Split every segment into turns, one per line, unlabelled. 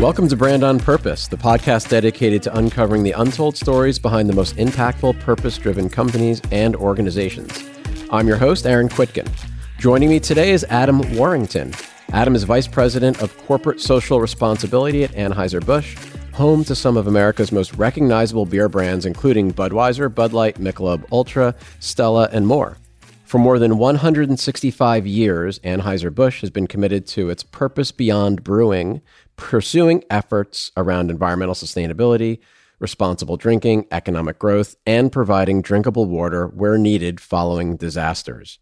Welcome to Brand on Purpose, the podcast dedicated to uncovering the untold stories behind the most impactful purpose driven companies and organizations. I'm your host, Aaron Kwittken. Joining me today is Adam Warrington. Adam is Vice President of Corporate Social Responsibility at Anheuser-Busch, home to some of America's most recognizable beer brands, including Budweiser, Bud Light, Michelob Ultra, Stella, and more. For more than 165 years, Anheuser-Busch has been committed to its purpose beyond brewing, pursuing efforts around environmental sustainability, responsible drinking, economic growth, and providing drinkable water where needed following disasters.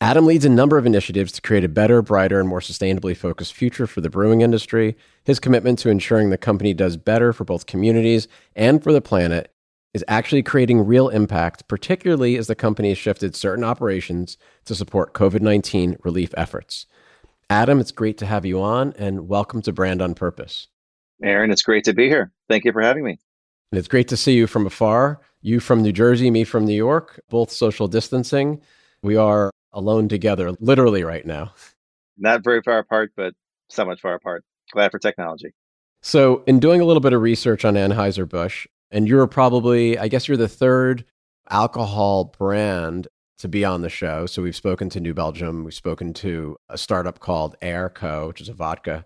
Adam leads a number of initiatives to create a better, brighter, and more sustainably focused future for the brewing industry. His commitment to ensuring the company does better for both communities and for the planet is actually creating real impact, particularly as the company has shifted certain operations to support COVID 19 relief efforts. Adam, it's great to have you on and welcome to Brand on Purpose.
Aaron, it's great to be here. Thank you for having me.
And it's great to see you from afar. You from New Jersey, me from New York, both social distancing. We are alone together, literally right now.
Not very far apart, but somewhat far apart. Glad for technology.
So, in doing a little bit of research on Anheuser-Busch, and you're probably, I guess you're the third alcohol brand to be on the show. So we've spoken to New Belgium, we've spoken to a startup called Airco, which is a vodka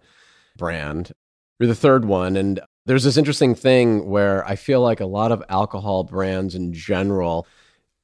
brand. You're the third one. And there's this interesting thing where I feel like a lot of alcohol brands in general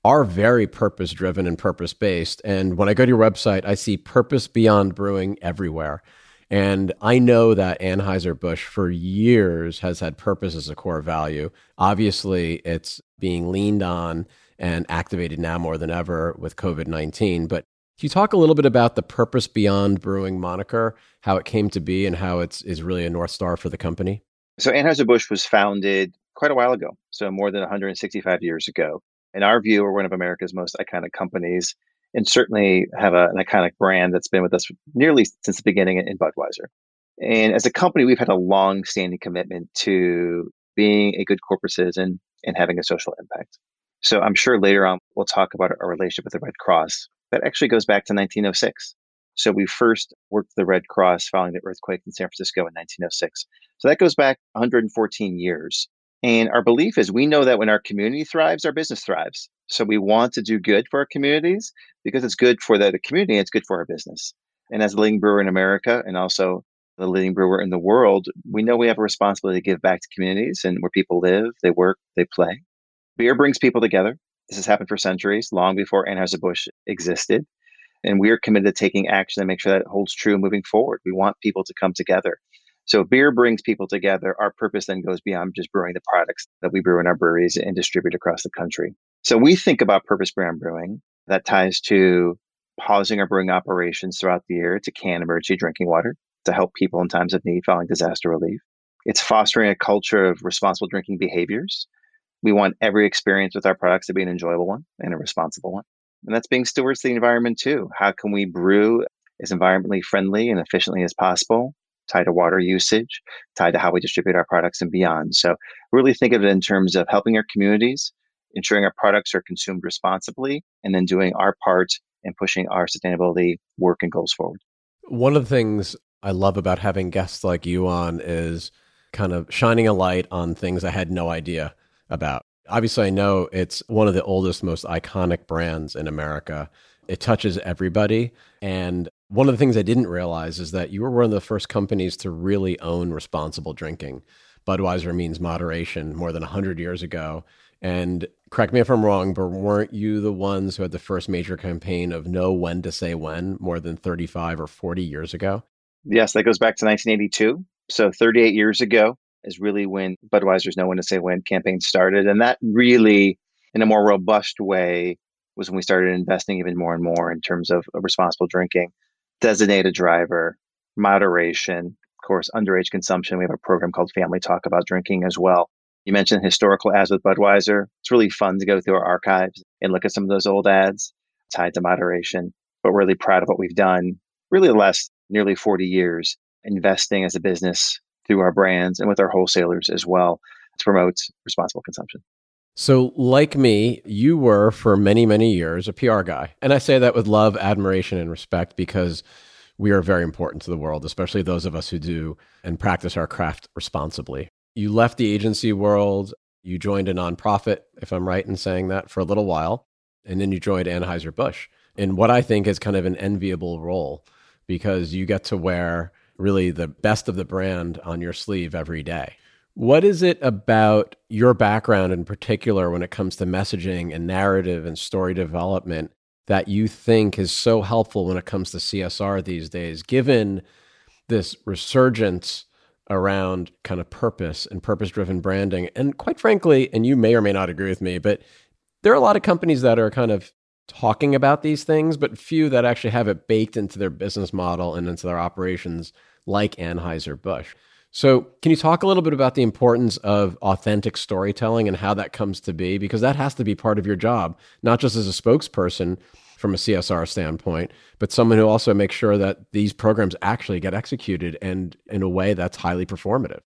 are very purpose driven and purpose based. And when I go to your website, I see purpose beyond brewing everywhere. And I know that Anheuser-Busch for years has had purpose as a core value. Obviously, it's being leaned on and activated now more than ever with COVID 19. But can you talk a little bit about the Purpose Beyond Brewing moniker, how it came to be, and how it's is really a North Star for the company?
So, Anheuser-Busch was founded quite a while ago, so more than 165 years ago. In our view, we're one of America's most iconic companies and certainly have a, an iconic brand that's been with us nearly since the beginning in Budweiser. And as a company, we've had a long standing commitment to being a good corporate citizen and having a social impact. So I'm sure later on we'll talk about our relationship with the Red Cross. That actually goes back to 1906. So we first worked the Red Cross following the earthquake in San Francisco in 1906. So that goes back 114 years. And our belief is we know that when our community thrives, our business thrives. So we want to do good for our communities because it's good for the, community, it's good for our business. And as a leading brewer in America and also the leading brewer in the world, we know we have a responsibility to give back to communities and where people live, they work, they play. Beer brings people together. This has happened for centuries, long before Anheuser-Busch existed. And we are committed to taking action to make sure that holds true moving forward. We want people to come together. So beer brings people together. Our purpose then goes beyond just brewing the products that we brew in our breweries and distribute across the country. So we think about purpose beyond brewing that ties to pausing our brewing operations throughout the year to can emergency drinking water to help people in times of need following disaster relief. It's fostering a culture of responsible drinking behaviors we want every experience with our products to be an enjoyable one and a responsible one. And that's being stewards of the environment too. How can we brew as environmentally friendly and efficiently as possible, tied to water usage, tied to how we distribute our products and beyond. So really think of it in terms of helping our communities, ensuring our products are consumed responsibly, and then doing our part in pushing our sustainability work and goals forward.
One of the things I love about having guests like you on is kind of shining a light on things I had no idea about. Obviously, I know it's one of the oldest, most iconic brands in America. It touches everybody. And one of the things I didn't realize is that you were one of the first companies to really own responsible drinking. Budweiser means moderation more than 100 years ago. And correct me if I'm wrong, but weren't you the ones who had the first major campaign of know when to say when more than 35 or 40 years ago?
Yes, that goes back to 1982. So 38 years ago, is really when Budweiser's Know When to Say When campaign started. And that really, in a more robust way, was when we started investing even more and more in terms of, responsible drinking, designated driver, moderation, of course, underage consumption. We have a program called Family Talk about drinking as well. You mentioned historical ads with Budweiser. It's really fun to go through our archives and look at some of those old ads tied to moderation. But we're really proud of what we've done really the last nearly 40 years investing as a business through our brands and with our wholesalers as well to promote responsible consumption.
So, like me, you were for many, many years a PR guy. And I say that with love, admiration, and respect because we are very important to the world, especially those of us who do and practice our craft responsibly. You left the agency world, you joined a nonprofit, if I'm right in saying that, for a little while, and then you joined Anheuser-Busch in what I think is kind of an enviable role because you get to wear really the best of the brand on your sleeve every day. What is it about your background in particular when it comes to messaging and narrative and story development that you think is so helpful when it comes to CSR these days, given this resurgence around kind of purpose and purpose driven branding? And quite frankly, and you may or may not agree with me, but there are a lot of companies that are kind of talking about these things, but few that actually have it baked into their business model and into their operations, like Anheuser-Busch. So, can you talk a little bit about the importance of authentic storytelling and how that comes to be? Because that has to be part of your job, not just as a spokesperson from a CSR standpoint, but someone who also makes sure that these programs actually get executed and in a way that's highly performative.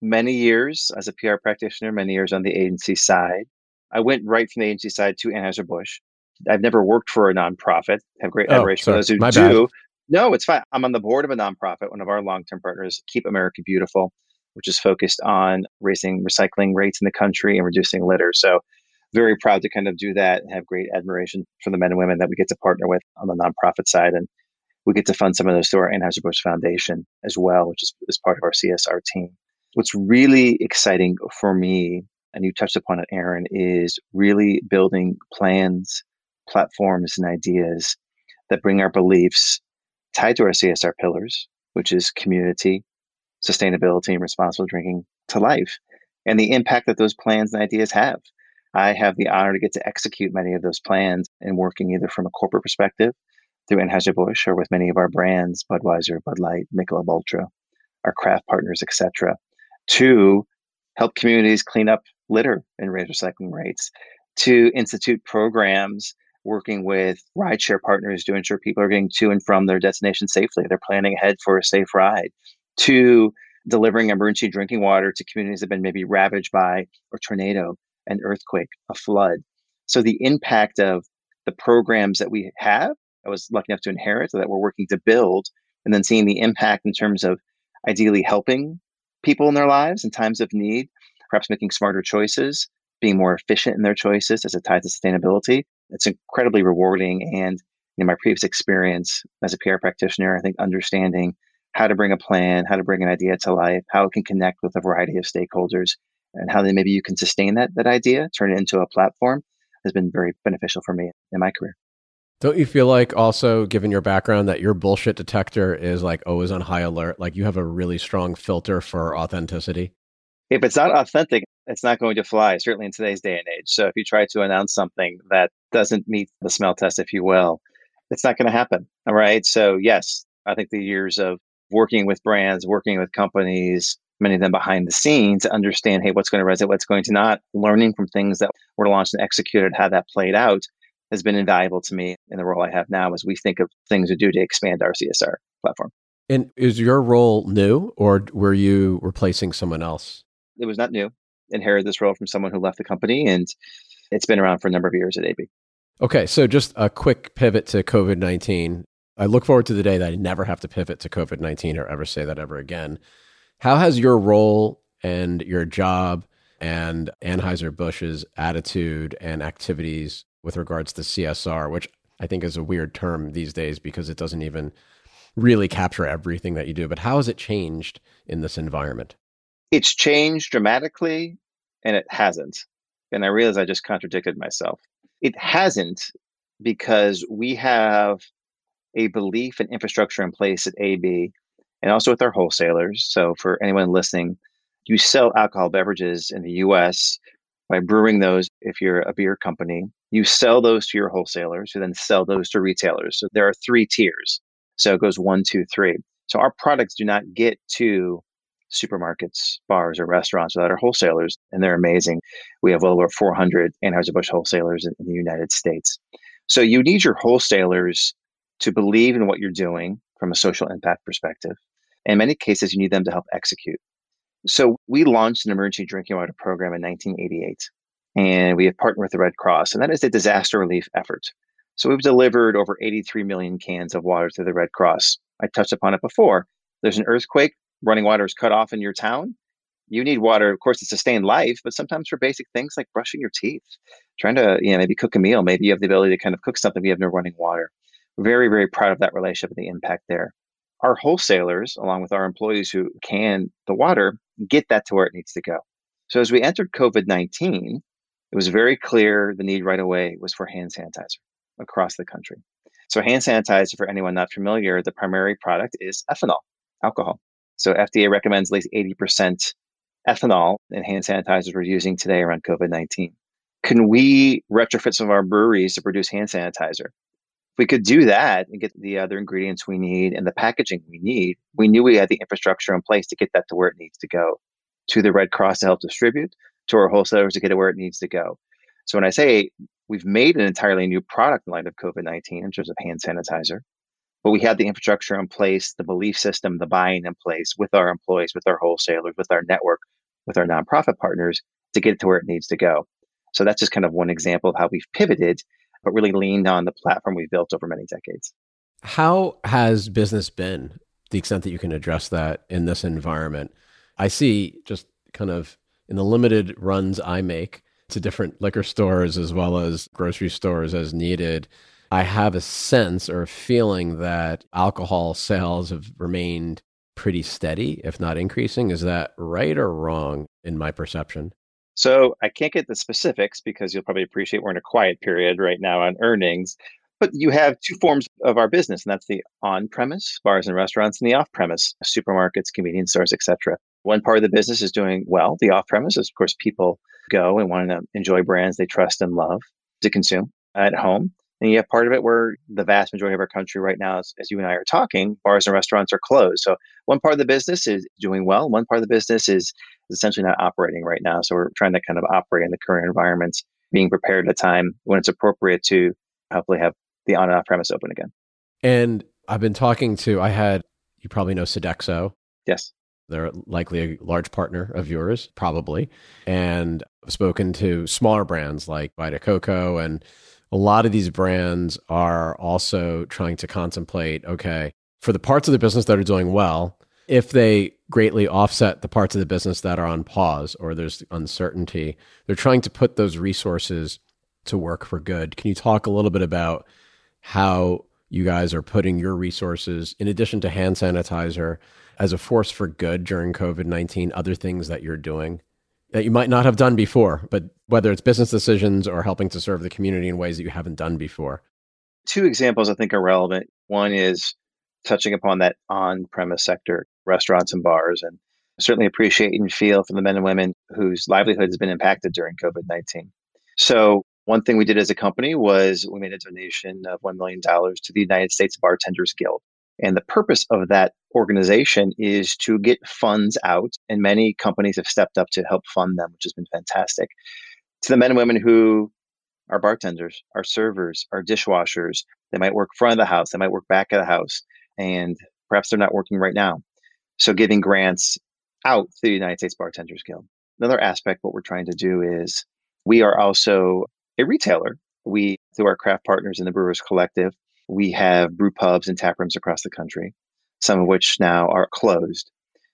Many years as a PR practitioner, many years on the agency side. I went right from the agency side to Anheuser-Busch. I've never worked for a nonprofit. Have great oh, admiration sorry. for those who
My
do.
Bad.
No, it's fine. I'm on the board of a nonprofit, one of our long term partners, Keep America Beautiful, which is focused on raising recycling rates in the country and reducing litter. So, very proud to kind of do that and have great admiration for the men and women that we get to partner with on the nonprofit side. And we get to fund some of those through our Anheuser-Busch Foundation as well, which is, is part of our CSR team. What's really exciting for me, and you touched upon it, Aaron, is really building plans, platforms, and ideas that bring our beliefs tied to our CSR pillars, which is community, sustainability, and responsible drinking to life, and the impact that those plans and ideas have. I have the honor to get to execute many of those plans and working either from a corporate perspective through Anheuser-Busch or with many of our brands, Budweiser, Bud Light, Michelob Ultra, our craft partners, etc., to help communities clean up litter and raise recycling rates, to institute programs working with rideshare partners to ensure people are getting to and from their destination safely. They're planning ahead for a safe ride. To delivering emergency drinking water to communities that have been maybe ravaged by a tornado, an earthquake, a flood. So the impact of the programs that we have, I was lucky enough to inherit, that we're working to build, and then seeing the impact in terms of ideally helping people in their lives in times of need, perhaps making smarter choices, being more efficient in their choices as it ties to sustainability. It's incredibly rewarding. And in my previous experience as a PR practitioner, I think understanding how to bring a plan, how to bring an idea to life, how it can connect with a variety of stakeholders, and how then maybe you can sustain that that idea, turn it into a platform, has been very beneficial for me in my career.
Don't you feel like also, given your background, that your bullshit detector is like always on high alert? Like you have a really strong filter for authenticity?
If it's not authentic, it's not going to fly, certainly in today's day and age. So if you try to announce something that doesn't meet the smell test, if you will, it's not going to happen. All right. So, yes, I think the years of working with brands, working with companies, many of them behind the scenes to understand, hey, what's going to resonate, what's going to not, learning from things that were launched and executed, how that played out has been invaluable to me in the role I have now as we think of things to do to expand our CSR platform.
And is your role new or were you replacing someone else?
It was not new. Inherited this role from someone who left the company and it's been around for a number of years at AB.
Okay, so just a quick pivot to COVID 19. I look forward to the day that I never have to pivot to COVID 19 or ever say that ever again. How has your role and your job and Anheuser-Busch's attitude and activities with regards to CSR, which I think is a weird term these days because it doesn't even really capture everything that you do, but how has it changed in this environment?
It's changed dramatically and it hasn't. And I realize I just contradicted myself. It hasn't because we have a belief and infrastructure in place at AB and also with our wholesalers. So for anyone listening, you sell alcohol beverages in the US by brewing those if you're a beer company. You sell those to your wholesalers who then sell those to retailers. So there are three tiers. So it goes one, two, three. So our products do not get to supermarkets, bars, or restaurants without our wholesalers, and they're amazing. We have well over 400 Anheuser-Busch wholesalers in, in the United States. So you need your wholesalers to believe in what you're doing from a social impact perspective. In many cases, you need them to help execute. So we launched an emergency drinking water program in 1988, and we have partnered with the Red Cross, and that is a disaster relief effort. So we've delivered over 83 million cans of water to the Red Cross I touched upon it before. There's an earthquake, running water is cut off in your town. You need water, of course, to sustain life, but sometimes for basic things like brushing your teeth, trying to, you know, maybe cook a meal. Maybe you have the ability to kind of cook something, you have no running water. Very, very proud of that relationship and the impact there. Our wholesalers, along with our employees who can the water, get that to where it needs to go. So as we entered COVID 19, it was very clear the need right away was for hand sanitizer across the country. So, hand sanitizer, for anyone not familiar, the primary product is ethanol, alcohol. So, FDA recommends at least 80% ethanol in hand sanitizers we're using today around COVID 19. Can we retrofit some of our breweries to produce hand sanitizer? If we could do that and get the other ingredients we need and the packaging we need, we knew we had the infrastructure in place to get that to where it needs to go to the Red Cross to help distribute, to our wholesalers to get it where it needs to go. So when I say we've made an entirely new product in light of COVID 19 in terms of hand sanitizer, but we had the infrastructure in place, the belief system, the buying in place with our employees, with our wholesalers, with our network, with our nonprofit partners to get it to where it needs to go. So that's just kind of one example of how we've pivoted, but really leaned on the platform we've built over many decades.
How has business been, the extent that you can address that in this environment? I see just kind of in the limited runs I make to different liquor stores as well as grocery stores as needed, I have a sense or a feeling that alcohol sales have remained pretty steady, if not increasing. Is that right or wrong in my perception?
So I can't get the specifics because you'll probably appreciate we're in a quiet period right now on earnings. But you have two forms of our business, and that's the on-premise bars and restaurants, and the off-premise supermarkets, convenience stores, etc. One part of the business is doing well. The off-premise is, of course, people go and want to enjoy brands they trust and love to consume at home. And you have part of it where the vast majority of our country right now, as, as, you and I are talking, bars and restaurants are closed. So one part of the business is doing well. One part of the business is, essentially not operating right now. So we're trying to kind of operate in the current environment, being prepared at a time when it's appropriate to hopefully have the on and off premise open again.
And I've been talking to, I had, you probably know Sodexo.
Yes.
They're likely a large partner of yours, probably. And I've spoken to smaller brands like Vita Coco. And a lot of these brands are also trying to contemplate okay, for the parts of the business that are doing well, if they greatly offset the parts of the business that are on pause or there's uncertainty, they're trying to put those resources to work for good. Can you talk a little bit about how you guys are putting your resources, in addition to hand sanitizer, as a force for good during COVID 19, other things that you're doing that you might not have done before, but whether it's business decisions or helping to serve the community in ways that you haven't done before?
Two examples I think are relevant. One is touching upon that on premise sector, restaurants and bars, and certainly appreciate and feel for the men and women whose livelihood has been impacted during COVID 19. So, one thing we did as a company was we made a donation of $1 million to the United States Bartenders Guild. And the purpose of that organization is to get funds out, and many companies have stepped up to help fund them, which has been fantastic. To the men and women who are bartenders, are servers, are dishwashers, they might work front of the house, they might work back of the house, and perhaps they're not working right now. So giving grants out to the United States Bartenders Guild. Another aspect, what we're trying to do is we are also a retailer. We, through our craft partners in the Brewers Collective, we have brew pubs and tap rooms across the country, some of which now are closed.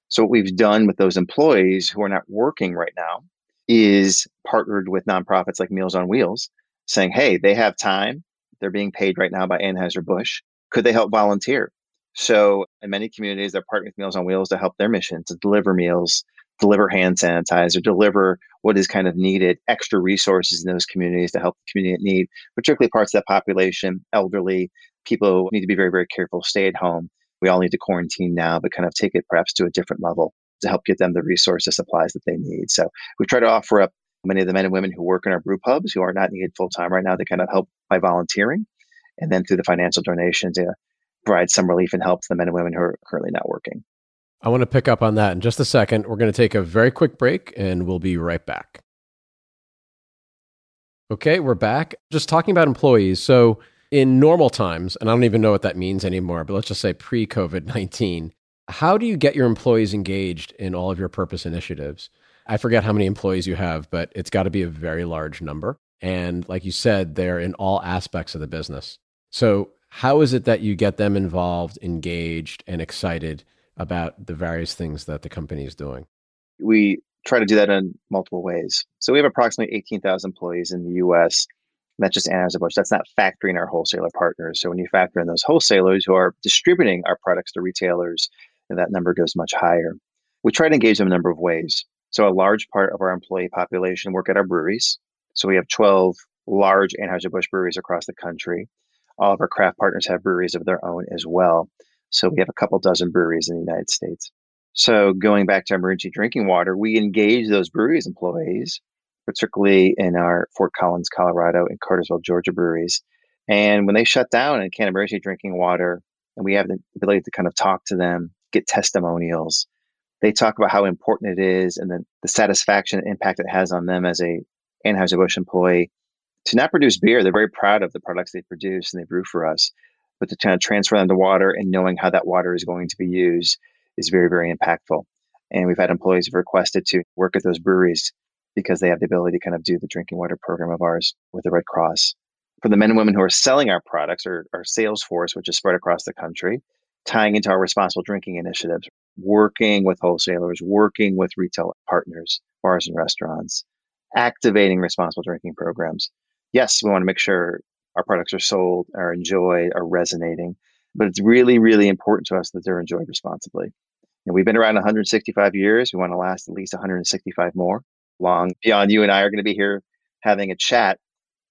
So, what we've done with those employees who are not working right now is partnered with nonprofits like Meals on Wheels, saying, hey, they have time. They're being paid right now by Anheuser-Busch. Could they help volunteer? So, in many communities, they're partnering with Meals on Wheels to help their mission to deliver meals deliver hand sanitizer, deliver what is kind of needed, extra resources in those communities to help the community in need, particularly parts of that population, elderly, people need to be very, very careful, stay at home. We all need to quarantine now, but kind of take it perhaps to a different level to help get them the resources, supplies that they need. So we try to offer up many of the men and women who work in our brew pubs who are not needed full time right now to kind of help by volunteering. And then through the financial donation to provide some relief and help to the men and women who are currently not working.
I want to pick up on that in just a second. We're going to take a very quick break and we'll be right back. Okay, we're back. Just talking about employees. So, in normal times, and I don't even know what that means anymore, but let's just say pre COVID 19, how do you get your employees engaged in all of your purpose initiatives? I forget how many employees you have, but it's got to be a very large number. And like you said, they're in all aspects of the business. So, How is it that you get them involved, engaged, and excited about the various things that the company is doing?
We try to do that in multiple ways. So we have approximately 18,000 employees in the US. That's just Anheuser-Busch. That's not factoring our wholesaler partners. So when you factor in those wholesalers who are distributing our products to retailers, that number goes much higher. We try to engage them a number of ways. So a large part of our employee population work at our breweries. So we have 12 large Anheuser-Busch breweries across the country. All of our craft partners have breweries of their own as well. So we have a couple dozen breweries in the United States. So going back to emergency drinking water, we engage those breweries employees, particularly in our Fort Collins, Colorado, and Cartersville, Georgia breweries. And when they shut down and can emergency drinking water, and we have the ability to kind of talk to them, get testimonials, they talk about how important it is and the, the satisfaction and impact it has on them as a Anheuser-Busch employee to not produce beer. They're very proud of the products they produce and they brew for us, but to kind of transfer them to water and knowing how that water is going to be used is very, very impactful. And we've had employees have requested to work at those breweries because they have the ability to kind of do the drinking water program of ours with the Red Cross. For the men and women who are selling our products or our sales force, which is spread across the country, tying into our responsible drinking initiatives, working with wholesalers, working with retail partners, bars and restaurants, activating responsible drinking programs. Yes, we want to make sure our products are sold, are enjoyed, are resonating, but it's really, really important to us that they're enjoyed responsibly. And we've been around 165 years. We want to last at least 165 more, long beyond you and I are going to be here having a chat.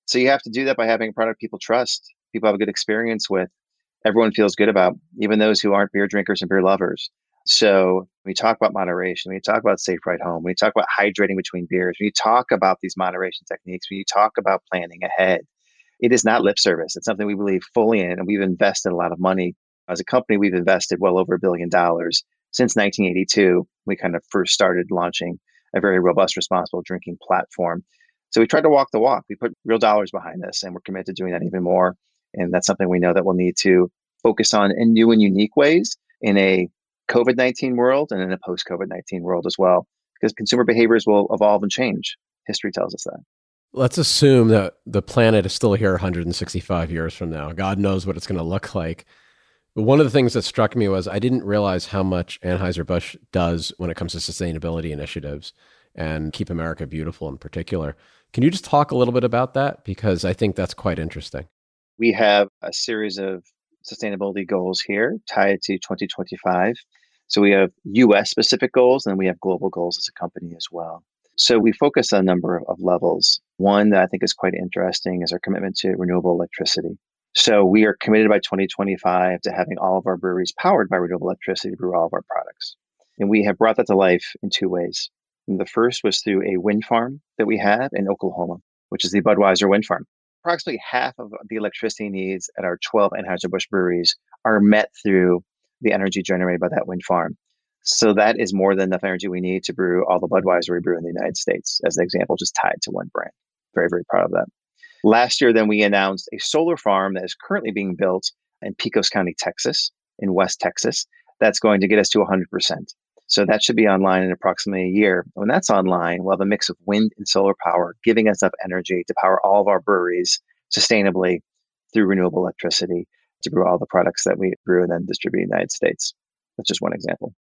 So you have to do that by having a product people trust, people have a good experience with, everyone feels good about, even those who aren't beer drinkers and beer lovers. So we talk about moderation, we talk about safe ride home, we talk about hydrating between beers, we talk about these moderation techniques, we talk about planning ahead. It is not lip service. It's something we believe fully in, and we've invested a lot of money. As a company, we've invested well over a billion dollars since 1982. We kind of first started launching a very robust, responsible drinking platform. So we tried to walk the walk. We put real dollars behind this, and we're committed to doing that even more. And that's something we know that we'll need to focus on in new and unique ways in a COVID 19 world and in a post COVID 19 world as well, because consumer behaviors will evolve and change. History tells us that.
Let's assume that the planet is still here 165 years from now. God knows what it's going to look like. One of the things that struck me was I didn't realize how much Anheuser-Busch does when it comes to sustainability initiatives and Keep America Beautiful in particular. Can you just talk a little bit about that? Because I think that's quite interesting.
We have a series of sustainability goals here tied to 2025. So we have US specific goals and we have global goals as a company as well. So we focus on a number of, of levels. One that I think is quite interesting is our commitment to renewable electricity. So we are committed by 2025 to having all of our breweries powered by renewable electricity to brew all of our products. And we have brought that to life in two ways. And the first was through a wind farm that we have in Oklahoma, which is the Budweiser wind farm. Approximately half of the electricity needs at our 12 Anheuser-Busch breweries are met through the energy generated by that wind farm. So that is more than enough energy we need to brew all the Budweiser we brew in the United States, as an example, just tied to one brand. Very, very proud of that. Last year, then we announced a solar farm that is currently being built in Pecos County, Texas, in West Texas. That's going to get us to 100%. So that should be online in approximately a year. When that's online, we'll have a mix of wind and solar power, giving us enough energy to power all of our breweries sustainably through renewable electricity to brew all the products that we brew and then distribute in the United States. That's just one example.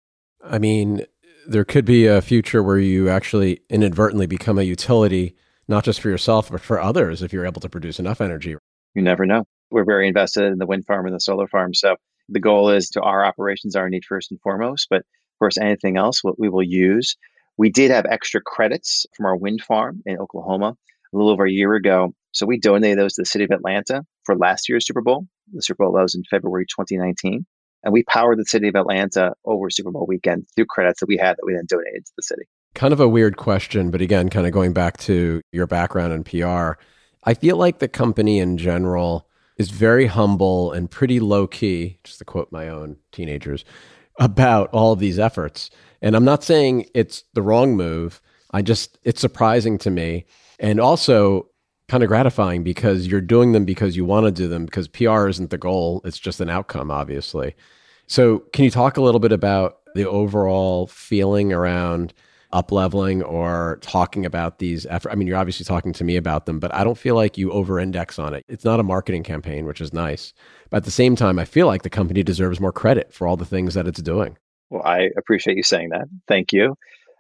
I mean, there could be a future where you actually inadvertently become a utility, not just for yourself, but for others if you're able to produce enough energy.
You never know. We're very invested in the wind farm and the solar farm. So the goal is to our operations are need first and foremost, but of course, anything else what we will use. We did have extra credits from our wind farm in Oklahoma a little over a year ago. So we donated those to the city of Atlanta for last year's Super Bowl. The Super Bowl was in February 2019. And we powered the city of Atlanta over Super Bowl weekend through credits that we had that we then donated to the city.
Kind of a weird question, but again, kind of going back to your background in PR, I feel like the company in general is very humble and pretty low key, just to quote my own teenagers, about all of these efforts. And I'm not saying it's the wrong move. I just, it's surprising to me. And also, kind of gratifying because you're doing them because you want to do them because PR isn't the goal, it's just an outcome, obviously. So, can you talk a little bit about the overall feeling around up leveling or talking about these efforts. I mean, you're obviously talking to me about them, but I don't feel like you over index on it. It's not a marketing campaign, which is nice. But at the same time, I feel like the company deserves more credit for all the things that it's doing.
Well, I appreciate you saying that. Thank you.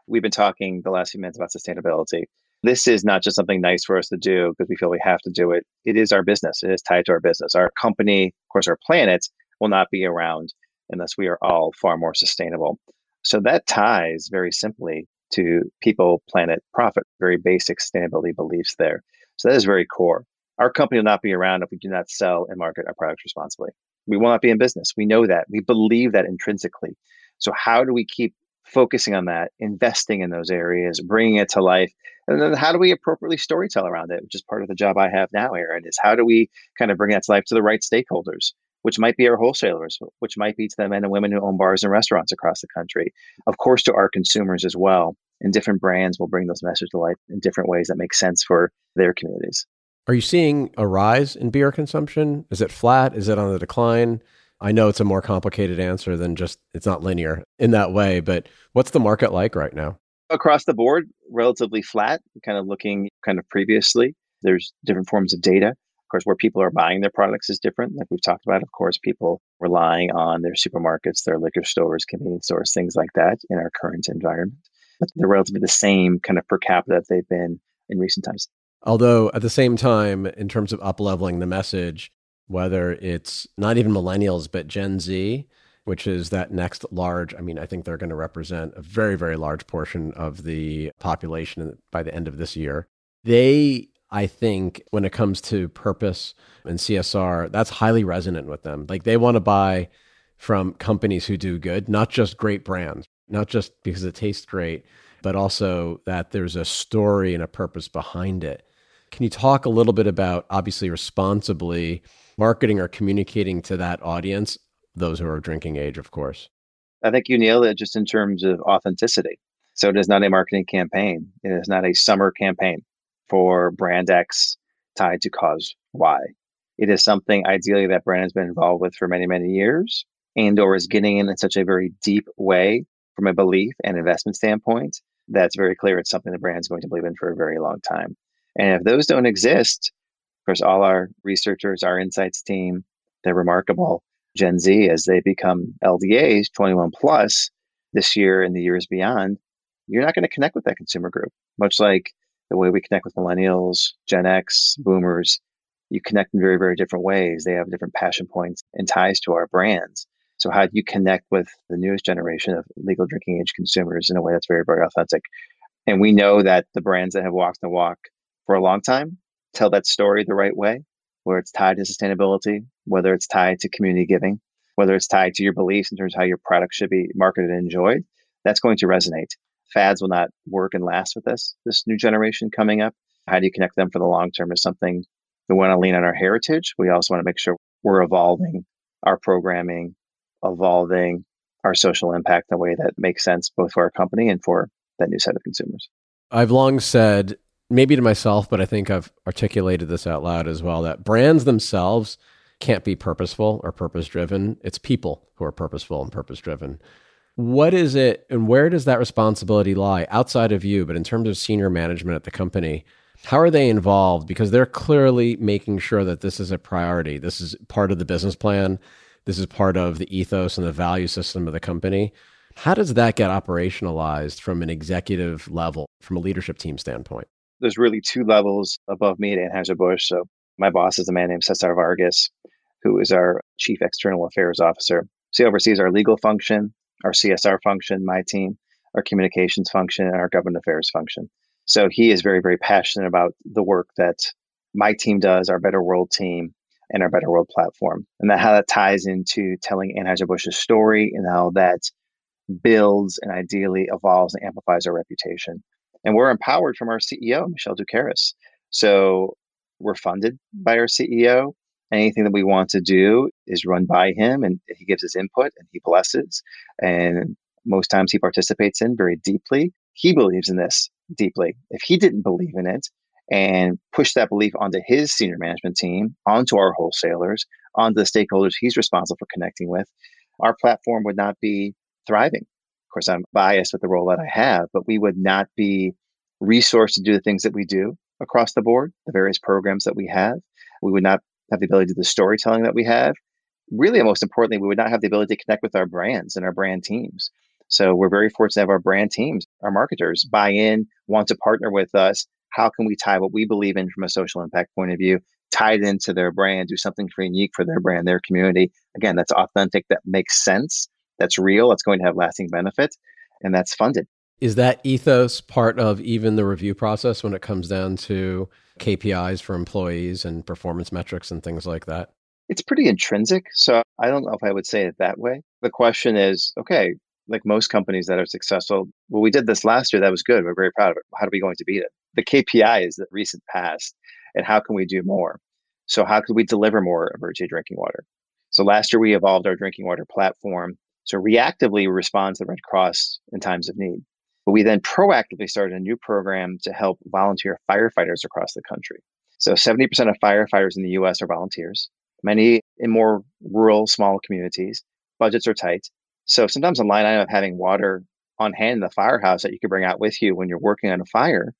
We've been talking the last few minutes about sustainability. This is not just something nice for us to do because we feel we have to do it. It is our business. It is tied to our business. Our company, of course, our planet will not be around unless we are all far more sustainable. So that ties very simply to people, planet, profit, very basic sustainability beliefs there. So that is very core. Our company will not be around if we do not sell and market our products responsibly. We will not be in business. We know that. We believe that intrinsically. So, how do we keep focusing on that, investing in those areas, bringing it to life? And then, how do we appropriately storytell around it, which is part of the job I have now, Aaron, is how do we kind of bring that to life to the right stakeholders? Which might be our wholesalers, which might be to the men and women who own bars and restaurants across the country. Of course, to our consumers as well. And different brands will bring those messages to life in different ways that make sense for their communities.
Are you seeing a rise in beer consumption? Is it flat? Is it on the decline? I know it's a more complicated answer than just it's not linear in that way, but what's the market like right now?
Across the board, relatively flat, kind of looking kind of previously. There's different forms of data course, where people are buying their products is different. Like we've talked about, of course, people relying on their supermarkets, their liquor stores, convenience stores, things like that in our current environment. But they're relatively the same kind of per capita that they've been in recent times.
Although at the same time, in terms of up leveling the message, whether it's not even millennials, but Gen Z, which is that next large, I mean, I think they're going to represent a very, very large portion of the population by the end of this year. They I think when it comes to purpose and CSR, that's highly resonant with them. Like they want to buy from companies who do good, not just great brands, not just because it tastes great, but also that there's a story and a purpose behind it. Can you talk a little bit about obviously responsibly marketing or communicating to that audience, those who are drinking age, of course?
I think you nailed it just in terms of authenticity. So it is not a marketing campaign. It is not a summer campaign for brand X tied to cause Y. It is something ideally that brand has been involved with for many, many years and or is getting in in such a very deep way from a belief and investment standpoint that's very clear it's something the brand is going to believe in for a very long time. And if those don't exist, of course, all our researchers, our insights team, they're remarkable. Gen Z, as they become LDAs, 21 plus this year and the years beyond, you're not going to connect with that consumer group. Much like the way we connect with millennials, Gen X, boomers, you connect in very, very different ways. They have different passion points and ties to our brands. So how do you connect with the newest generation of legal drinking age consumers in a way that's very, very authentic? And we know that the brands that have walked the walk for a long time tell that story the right way, where it's tied to sustainability, whether it's tied to community giving, whether it's tied to your beliefs in terms of how your product should be marketed and enjoyed, that's going to resonate fads will not work and last with this this new generation coming up. How do you connect them for the long term is something we want to lean on our heritage. We also want to make sure we're evolving our programming, evolving our social impact in a way that makes sense both for our company and for that new set of consumers.
I've long said, maybe to myself, but I think I've articulated this out loud as well, that brands themselves can't be purposeful or purpose driven. It's people who are purposeful and purpose driven. What is it and where does that responsibility lie outside of you, but in terms of senior management at the company? How are they involved? Because they're clearly making sure that this is a priority. This is part of the business plan. This is part of the ethos and the value system of the company. How does that get operationalized from an executive level, from a leadership team standpoint?
There's really two levels above me at Anheuser-Busch. So my boss is a man named Cesar Vargas, who is our chief external affairs officer. So he oversees our legal function, our CSR function, my team, our communications function, and our government affairs function. So he is very, very passionate about the work that my team does, our Better World team, and our Better World platform, and that how that ties into telling Anheuser-Busch's story and how that builds and ideally evolves and amplifies our reputation. And we're empowered from our CEO, Michel Doukeris. So we're funded by our CEO anything that we want to do is run by him and he gives his input and he blesses and most times he participates in very deeply. He believes in this deeply. If he didn't believe in it and push that belief onto his senior management team onto our wholesalers onto the stakeholders he's responsible for connecting with our platform would not be thriving. Of course, I'm biased with the role that I have, but we would not be resourced to do the things that we do across the board, the various programs that we have. We would not have the ability to do the storytelling that we have. Really, most importantly, we would not have the ability to connect with our brands and our brand teams. So we're very fortunate to have our brand teams, our marketers buy in, want to partner with us. How can we tie what we believe in from a social impact point of view, tie it into their brand, do something unique for their brand, their community? Again, that's authentic, that makes sense, that's real, that's going to have lasting benefit, and that's funded.
Is that ethos part of even the review process when it comes down to KPIs for employees and performance metrics and things like that?
It's pretty intrinsic. So I don't know if I would say it that way. The question is okay, like most companies that are successful, well, we did this last year. That was good. We're very proud of it. How are we going to beat it? The KPI is the recent past, and how can we do more? So, how could we deliver more emergency drinking water? So, last year we evolved our drinking water platform. So, reactively, respond to the Red Cross in times of need. But we then proactively started a new program to help volunteer firefighters across the country. So 70% of firefighters in the US are volunteers, many in more rural, small communities. Budgets are tight. So sometimes a line item of having water on hand in the firehouse that you could bring out with you when you're working on a fire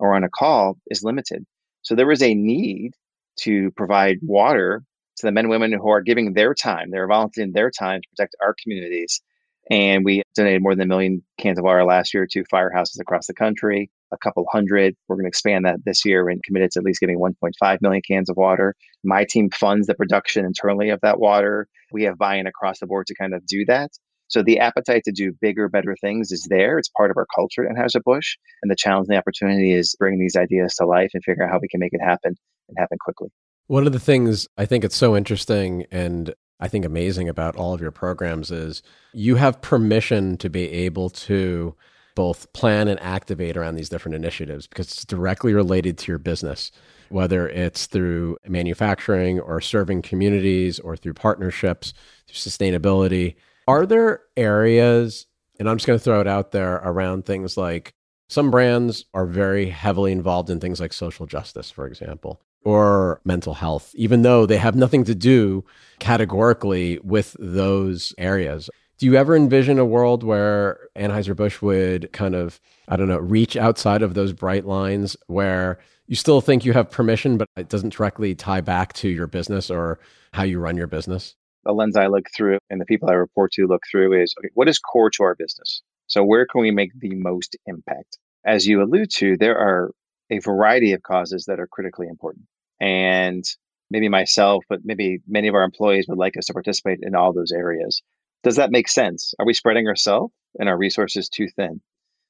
or on a call is limited. So there was a need to provide water to the men and women who are giving their time, they're volunteering their time to protect our communities and we donated more than a million cans of water last year to firehouses across the country, a couple hundred. We're going to expand that this year and committed to at least giving 1.5 million cans of water. My team funds the production internally of that water. We have buy in across the board to kind of do that. So the appetite to do bigger, better things is there. It's part of our culture at Anheuser-Busch. And the challenge and the opportunity is bringing these ideas to life and figuring out how we can make it happen and happen quickly.
One of the things I think it's so interesting and I think amazing about all of your programs is you have permission to be able to both plan and activate around these different initiatives because it's directly related to your business, whether it's through manufacturing or serving communities or through partnerships, through sustainability. Are there areas, and I'm just going to throw it out there around things like some brands are very heavily involved in things like social justice, for example or mental health, even though they have nothing to do categorically with those areas. Do you ever envision a world where Anheuser-Busch would kind of, I don't know, reach outside of those bright lines where you still think you have permission, but it doesn't directly tie back to your business or how you run your business?
The lens I look through and the people I report to look through is okay, what is core to our business? So, where can we make the most impact? As you allude to, there are a variety of causes that are critically important and maybe myself, but maybe many of our employees would like us to participate in all those areas. Does that make sense? Are we spreading ourselves and our resources too thin?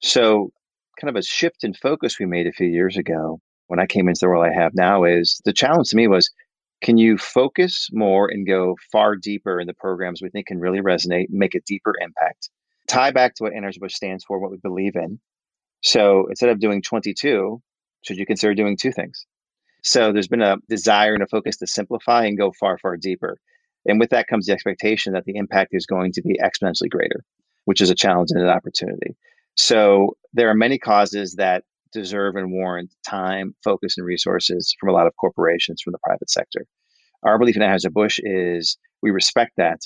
So, kind of a shift in focus we made a few years ago when I came into the role I have now is the challenge to me was can you focus more and go far deeper in the programs we think can really resonate, make a deeper impact, tie back to what Anheuser-Busch stands for, what we believe in. So instead of doing 22, should you consider doing two things? So there's been a desire and a focus to simplify and go far, far deeper. And with that comes the expectation that the impact is going to be exponentially greater, which is a challenge and an opportunity. So there are many causes that deserve and warrant time, focus, and resources from a lot of corporations from the private sector. Our belief in Anheuser-Busch is we respect that,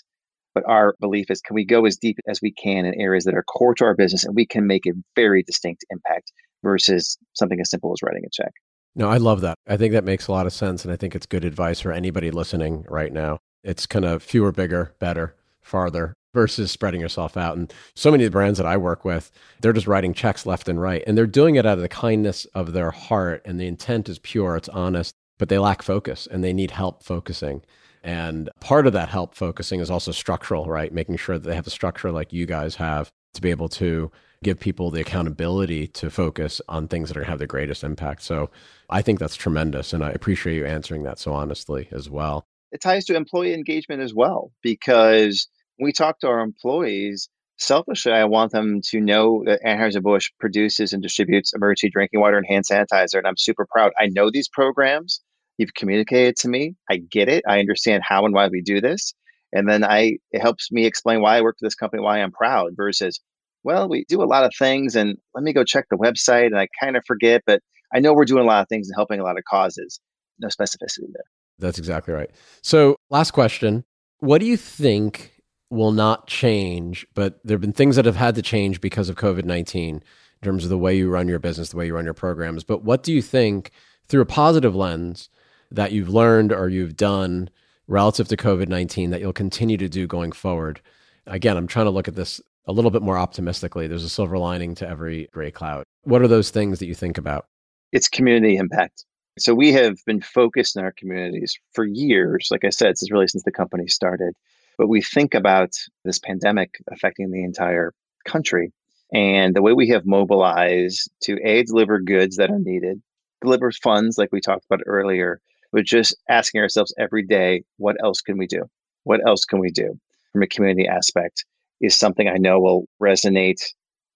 but our belief is can we go as deep as we can in areas that are core to our business and we can make a very distinct impact versus something as simple as writing a check.
No, I love that. I think that makes a lot of sense. And I think it's good advice for anybody listening right now. It's kind of fewer, bigger, better, farther versus spreading yourself out. And so many of the brands that I work with, they're just writing checks left and right. And they're doing it out of the kindness of their heart. And the intent is pure, it's honest, but they lack focus and they need help focusing. And part of that help focusing is also structural, right? Making sure that they have a structure like you guys have to be able to give people the accountability to focus on things that are going to have the greatest impact. So I think that's tremendous. And I appreciate you answering that so honestly as well.
It ties to employee engagement as well, because we talk to our employees, selfishly, I want them to know that Anheuser-Busch produces and distributes emergency drinking water and hand sanitizer. And I'm super proud. I know these programs. You've communicated to me. I get it. I understand how and why we do this. And then I it helps me explain why I work for this company, why I'm proud versus well, we do a lot of things and let me go check the website and I kind of forget, but I know we're doing a lot of things and helping a lot of causes. No specificity there.
That's exactly right. So, last question What do you think will not change, but there have been things that have had to change because of COVID 19 in terms of the way you run your business, the way you run your programs. But what do you think, through a positive lens, that you've learned or you've done relative to COVID 19 that you'll continue to do going forward? Again, I'm trying to look at this a little bit more optimistically. There's a silver lining to every gray cloud. What are those things that you think about?
It's community impact. So we have been focused in our communities for years. Like I said, since really since the company started. But we think about this pandemic affecting the entire country and the way we have mobilized to A, deliver goods that are needed, deliver funds like we talked about earlier, but just asking ourselves every day, what else can we do? What else can we do from a community aspect is something I know will resonate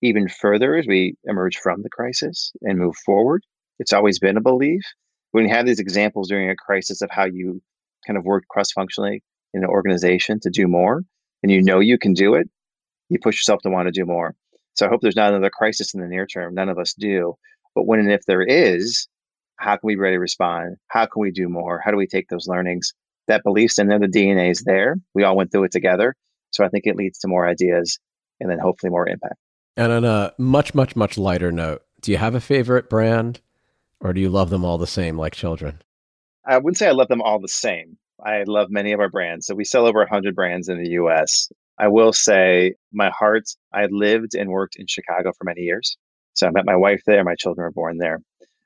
even further as we emerge from the crisis and move forward. It's always been a belief. When you have these examples during a crisis of how you kind of work cross functionally in an organization to do more, and you know you can do it, you push yourself to want to do more. So I hope there's not another crisis in the near term. None of us do. But when and if there is, how can we ready respond? How can we do more? How do we take those learnings? That beliefs and then the DNA is there. We all went through it together. So I think it leads to more ideas and then hopefully more impact.
And on a much, much, much lighter note, do you have a favorite brand or do you love them all the same like children?
I wouldn't say I love them all the same. I love many of our brands. So we sell over 100 brands in the US. I will say my heart, I lived and worked in Chicago for many years. So I met my wife there. My children were born there.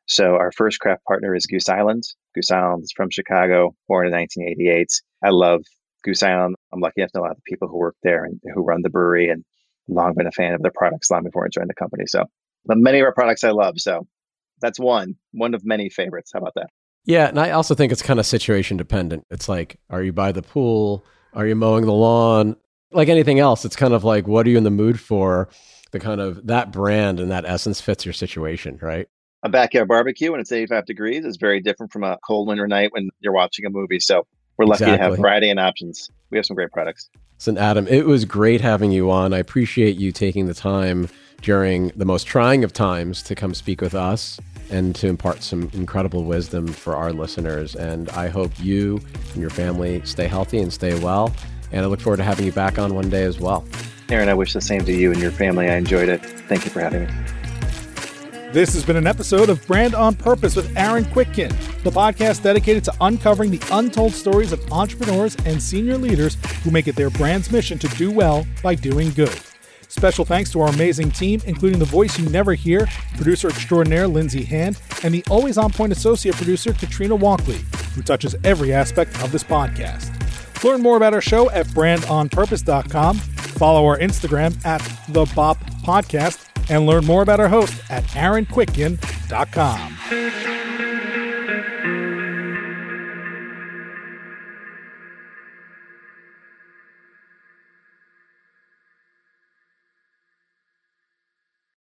So our first craft partner is Goose Island. Goose Island is from Chicago, born in 1988. I love Goose Island. I'm lucky enough to know a lot of people who work there and who run the brewery and long been a fan of their products long before I joined the company. So but many of our products I love. So that's one, one of many favorites. How about that?
Yeah, and I also think it's kind of situation dependent. It's like, are you by the pool? Are you mowing the lawn? Like anything else, it's kind of like, what are you in the mood for? The kind of that brand and that essence fits your situation, right?
A backyard barbecue when it's 85 degrees is very different from a cold winter night when you're watching a movie. So we're lucky exactly. to have variety and options. We have some great products.
Listen, Adam, it was great having you on. I appreciate you taking the time during the most trying of times to come speak with us and to impart some incredible wisdom for our listeners. And I hope you and your family stay healthy and stay well. And I look forward to having you back on one day as well.
Aaron, I wish the same to you and your family. I enjoyed it. Thank you for having me.
This has been an episode of Brand on Purpose with Aaron Kwittken, the podcast dedicated to uncovering the untold stories of entrepreneurs and senior leaders who make it their brand's mission to do well by doing good. Special thanks to our amazing team, including the voice you never hear, producer extraordinaire Lindsay Hand, and the always on point associate producer Katrina Walkley, who touches every aspect of this podcast. Learn more about our show at brandonpurpose.com, follow our Instagram at the Bop Podcast, and learn more about our host at aaronkwittken.com.